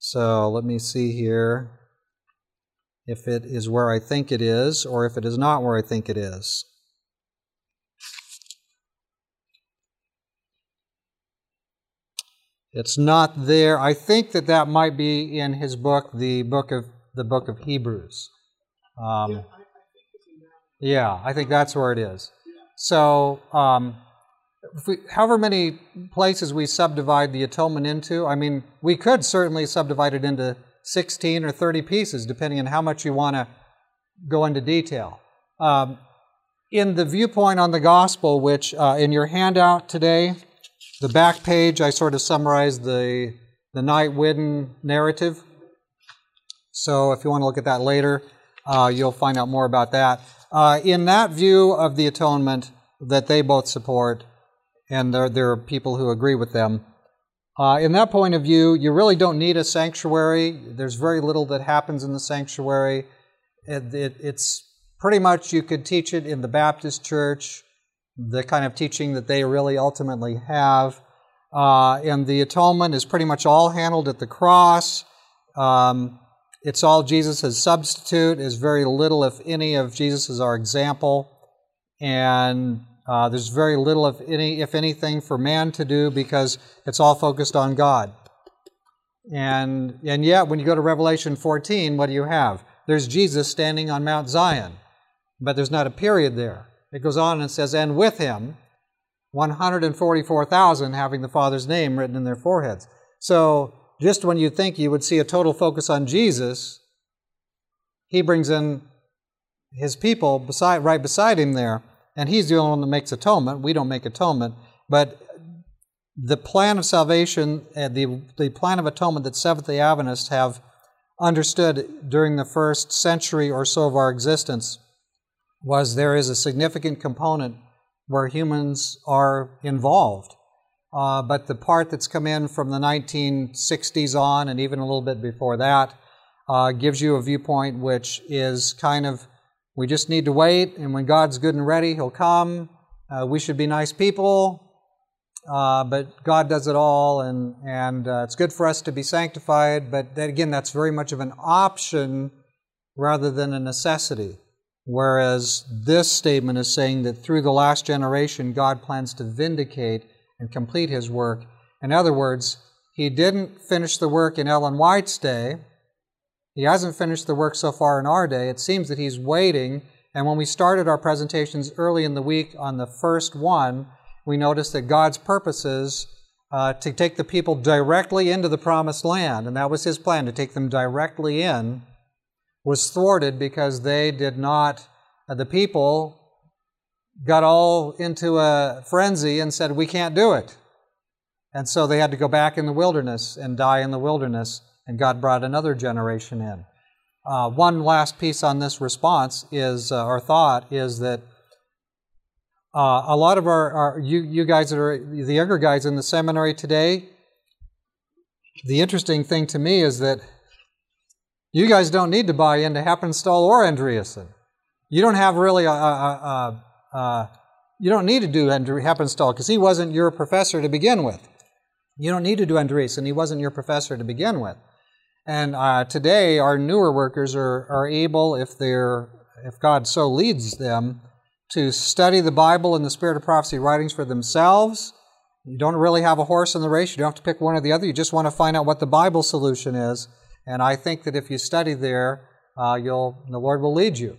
So let me see here if it is where I think it is or if it is not where I think it is. It's not there. I think that that might be in his book, the book of the book of Hebrews. Um, yeah, I think that's where it is. So, um, we, however many places we subdivide the atonement into, I mean, we could certainly subdivide it into 16 or 30 pieces, depending on how much you want to go into detail. Um, in the viewpoint on the gospel, which uh, in your handout today, the back page, I sort of summarized the, the Knight Whidden narrative. So if you want to look at that later, uh, you'll find out more about that. Uh, in that view of the atonement that they both support, and there, there are people who agree with them, uh, in that point of view, you really don't need a sanctuary. There's very little that happens in the sanctuary. It, it, it's pretty much you could teach it in the Baptist church, the kind of teaching that they really ultimately have. Uh, and the atonement is pretty much all handled at the cross. Um, it's all Jesus substitute, is very little, if any, of Jesus our example. And uh, there's very little, if any, if anything, for man to do because it's all focused on God. And, and yet, when you go to Revelation 14, what do you have? There's Jesus standing on Mount Zion, but there's not a period there. It goes on and says, and with him, 144,000 having the Father's name written in their foreheads. So just when you think you would see a total focus on Jesus, he brings in his people beside, right beside him there, and he's the only one that makes atonement. We don't make atonement, but the plan of salvation, uh, the, the plan of atonement that Seventh day Adventists have understood during the first century or so of our existence was there is a significant component where humans are involved. Uh, but the part that's come in from the 1960s on, and even a little bit before that, uh, gives you a viewpoint which is kind of we just need to wait, and when God's good and ready, He'll come. Uh, we should be nice people, uh, but God does it all, and, and uh, it's good for us to be sanctified, but that, again, that's very much of an option rather than a necessity. Whereas this statement is saying that through the last generation, God plans to vindicate and complete his work. In other words, he didn't finish the work in Ellen White's day. He hasn't finished the work so far in our day. It seems that he's waiting. And when we started our presentations early in the week on the first one, we noticed that God's purposes uh, to take the people directly into the promised land, and that was his plan to take them directly in, was thwarted because they did not, uh, the people got all into a frenzy and said, We can't do it. And so they had to go back in the wilderness and die in the wilderness, and God brought another generation in. Uh, one last piece on this response is, uh, or thought, is that uh, a lot of our, our, you, you guys that are the younger guys in the seminary today, the interesting thing to me is that you guys don't need to buy into Heppenstall or Andreasen. You don't have really a, a, a, a you don't need to do Andrew because he wasn't your professor to begin with. You don't need to do Andreasen; he wasn't your professor to begin with. And uh, today, our newer workers are, are able, if they're if God so leads them, to study the Bible and the Spirit of Prophecy writings for themselves. You don't really have a horse in the race. You don't have to pick one or the other. You just want to find out what the Bible solution is. And I think that if you study there, uh, you'll the Lord will lead you.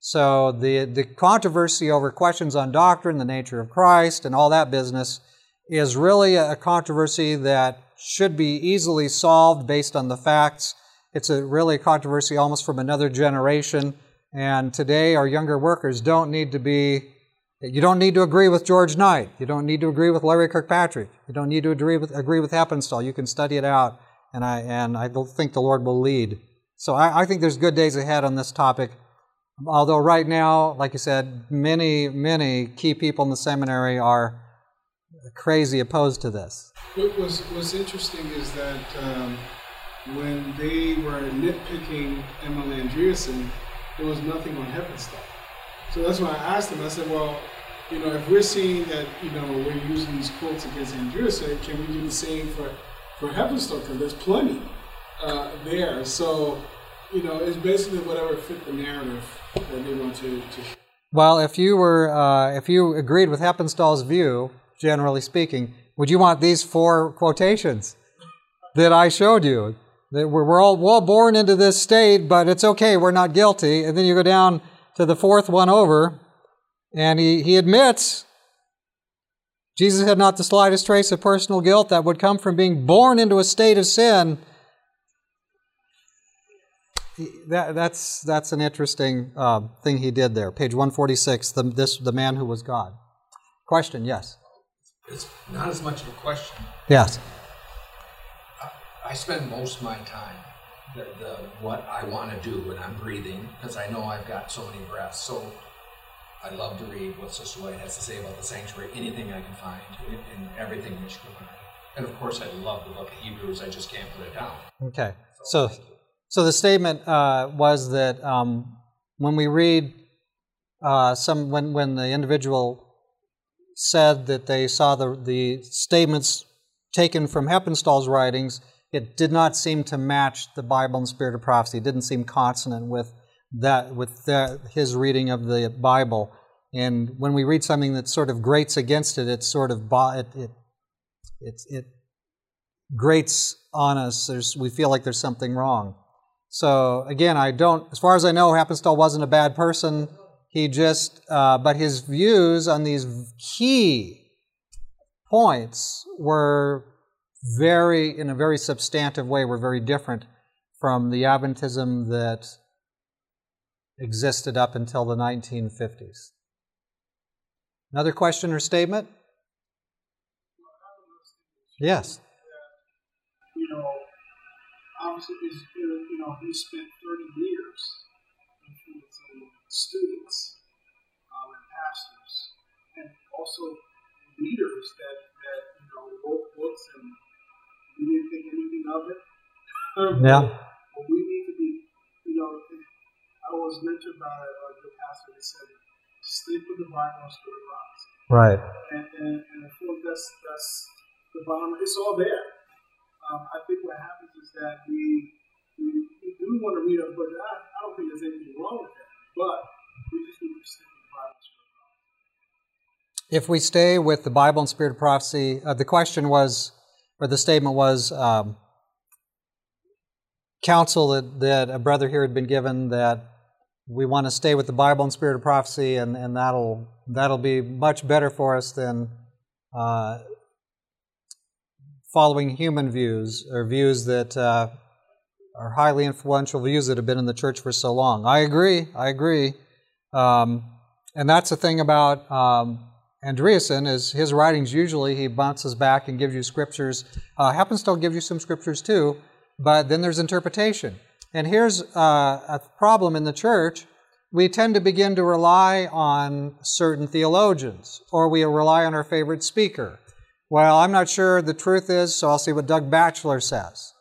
So the the controversy over questions on doctrine, the nature of Christ, and all that business is really a controversy that should be easily solved based on the facts. It's a really a controversy almost from another generation and today, our younger workers don't need to be, you don't need to agree with George Knight. You don't need to agree with Larry Kirkpatrick. You don't need to agree with, agree with Heppenstall. You can study it out, and I, and I think the Lord will lead. So I, I think there's good days ahead on this topic. Although right now, like you said, many, many key people in the seminary are crazy opposed to this. What was, what's interesting is that um, when they were nitpicking M.L. Andreasen, there was nothing on Heppenstall. So that's why I asked them. I said, well, you know, if we're seeing that, you know, we're using these quotes against Andreasen, can we do the same for, for Heppenstall? Because there's plenty uh, there. So, you know, it's basically whatever fit the narrative that they want to. to well, if you were, uh, if you agreed with Heppenstall's view, generally speaking, would you want these four quotations that I showed you? That We're all, we're all born into this state, but it's okay, we're not guilty. And then you go down to the fourth one over, and he, he admits Jesus had not the slightest trace of personal guilt that would come from being born into a state of sin. That, that's, that's an interesting uh, thing he did there. Page 146, the, this, the man who was God. Question, yes? It's not as much of a question. Yes. I spend most of my time the, the what I want to do when I'm breathing because I know I've got so many breaths. So I love to read what Sister White has to say about the sanctuary, anything I can find, in, everything that she can find. And of course, I love the book of Hebrews. I just can't put it down. Okay. So, so, so the statement uh, was that um, when we read uh, some, when when the individual said that they saw the the statements taken from Heppenstall's writings it did not seem to match the Bible and spirit of prophecy. It didn't seem consonant with that with the, his reading of the Bible. And when we read something that sort of grates against it, it sort of it it it, it grates on us. There's, we feel like there's something wrong. So again, I don't, as far as I know, Heppenstall wasn't a bad person. He just, uh, but his views on these key points were very, in a very substantive way, were very different from the Adventism that existed up until the 1950s. Another question or statement? Yes. You know, obviously, you know, he spent 30 years students um, and pastors, and also leaders that, that you know wrote books and we didn't think anything of it. yeah. But we need to be, you know, I was mentored by uh, the pastor that said, sleep with the Bible and spirit rocks. Right. And, and, and I feel that's, that's the bottom. It's all there. Um, I think what happens is that we, we, we do want to read our book. I, I don't think there's anything wrong with that. If we stay with the Bible and spirit of prophecy, uh, the question was, or the statement was um, counsel that, that a brother here had been given that we want to stay with the Bible and spirit of prophecy, and, and that'll that'll be much better for us than uh, following human views or views that uh, are highly influential views that have been in the church for so long. I agree. I agree. Um, and that's the thing about um, Andreasen is his writings usually he bounces back and gives you scriptures. Uh, Heppenstall give you some scriptures too, but then there's interpretation. And here's uh, a problem in the church. We tend to begin to rely on certain theologians, or we rely on our favorite speaker. Well, I'm not sure the truth is, so I'll see what Doug Batchelor says.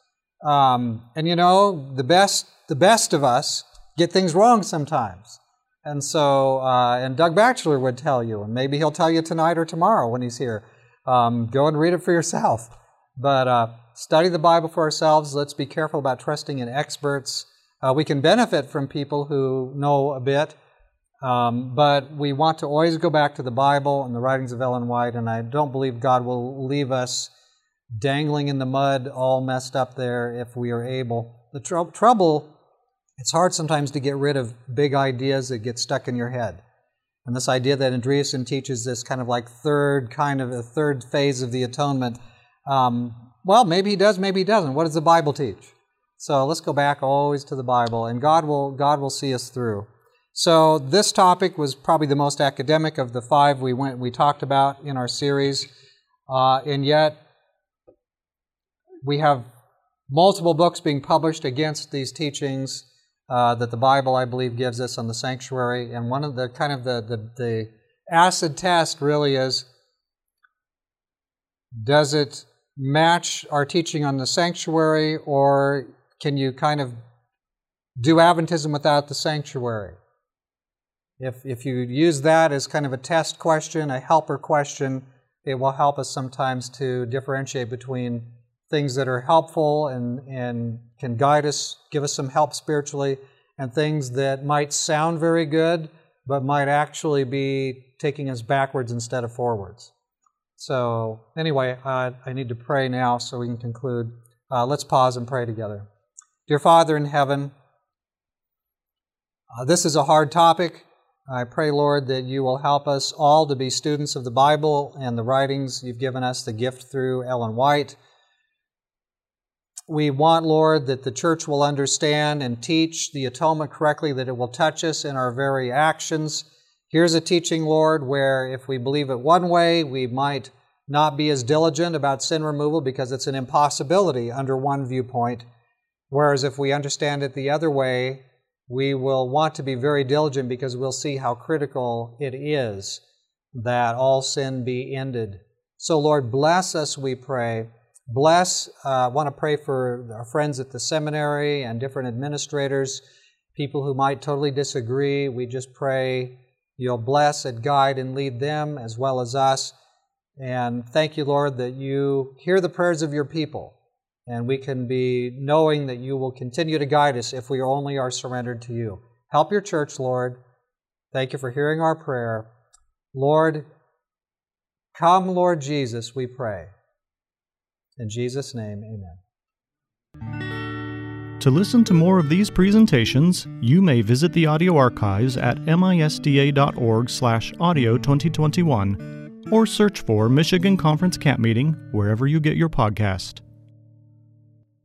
Um, and you know, the best, the best of us get things wrong sometimes. And so, uh, and Doug Batchelor would tell you, and maybe he'll tell you tonight or tomorrow when he's here. Um, go and read it for yourself. But uh, study the Bible for ourselves. Let's be careful about trusting in experts. Uh, we can benefit from people who know a bit, um, but we want to always go back to the Bible and the writings of Ellen White, and I don't believe God will leave us dangling in the mud, all messed up there, if we are able. The tr- trouble, it's hard sometimes to get rid of big ideas that get stuck in your head. And this idea that Andreasen teaches this kind of like third kind of a third phase of the atonement um, well, maybe he does, maybe he doesn't. What does the Bible teach? So let's go back always to the Bible, and God will God will see us through. So this topic was probably the most academic of the five we went we talked about in our series, uh, and yet we have multiple books being published against these teachings uh, that the Bible, I believe, gives us on the sanctuary. And one of the kind of the, the, the acid test really is does it match our teaching on the sanctuary, or can you kind of do Adventism without the sanctuary? If, if you use that as kind of a test question, a helper question, it will help us sometimes to differentiate between things that are helpful and, and can guide us, give us some help spiritually, and things that might sound very good, but might actually be taking us backwards instead of forwards. So, anyway, uh, I need to pray now so we can conclude. Uh, let's pause and pray together. Dear Father in heaven, uh, this is a hard topic. I pray, Lord, that you will help us all to be students of the Bible and the writings you've given us, the gift through Ellen White. We want, Lord, that the church will understand and teach the atonement correctly, that it will touch us in our very actions Here's a teaching, Lord, where if we believe it one way, we might not be as diligent about sin removal because it's an impossibility under one viewpoint. Whereas if we understand it the other way, we will want to be very diligent because we'll see how critical it is that all sin be ended. So, Lord, bless us, we pray. Bless, uh, I want to pray for our friends at the seminary and different administrators, people who might totally disagree. We just pray You'll bless and guide and lead them as well as us. And thank you, Lord, that you hear the prayers of your people. And we can be knowing that you will continue to guide us if we only are surrendered to you. Help your church, Lord. Thank you for hearing our prayer. Lord, come, Lord Jesus, we pray. In Jesus' name, amen. To listen to more of these presentations, you may visit the audio archives at misda.org/audio2021 or search for Michigan Conference Camp Meeting wherever you get your podcast.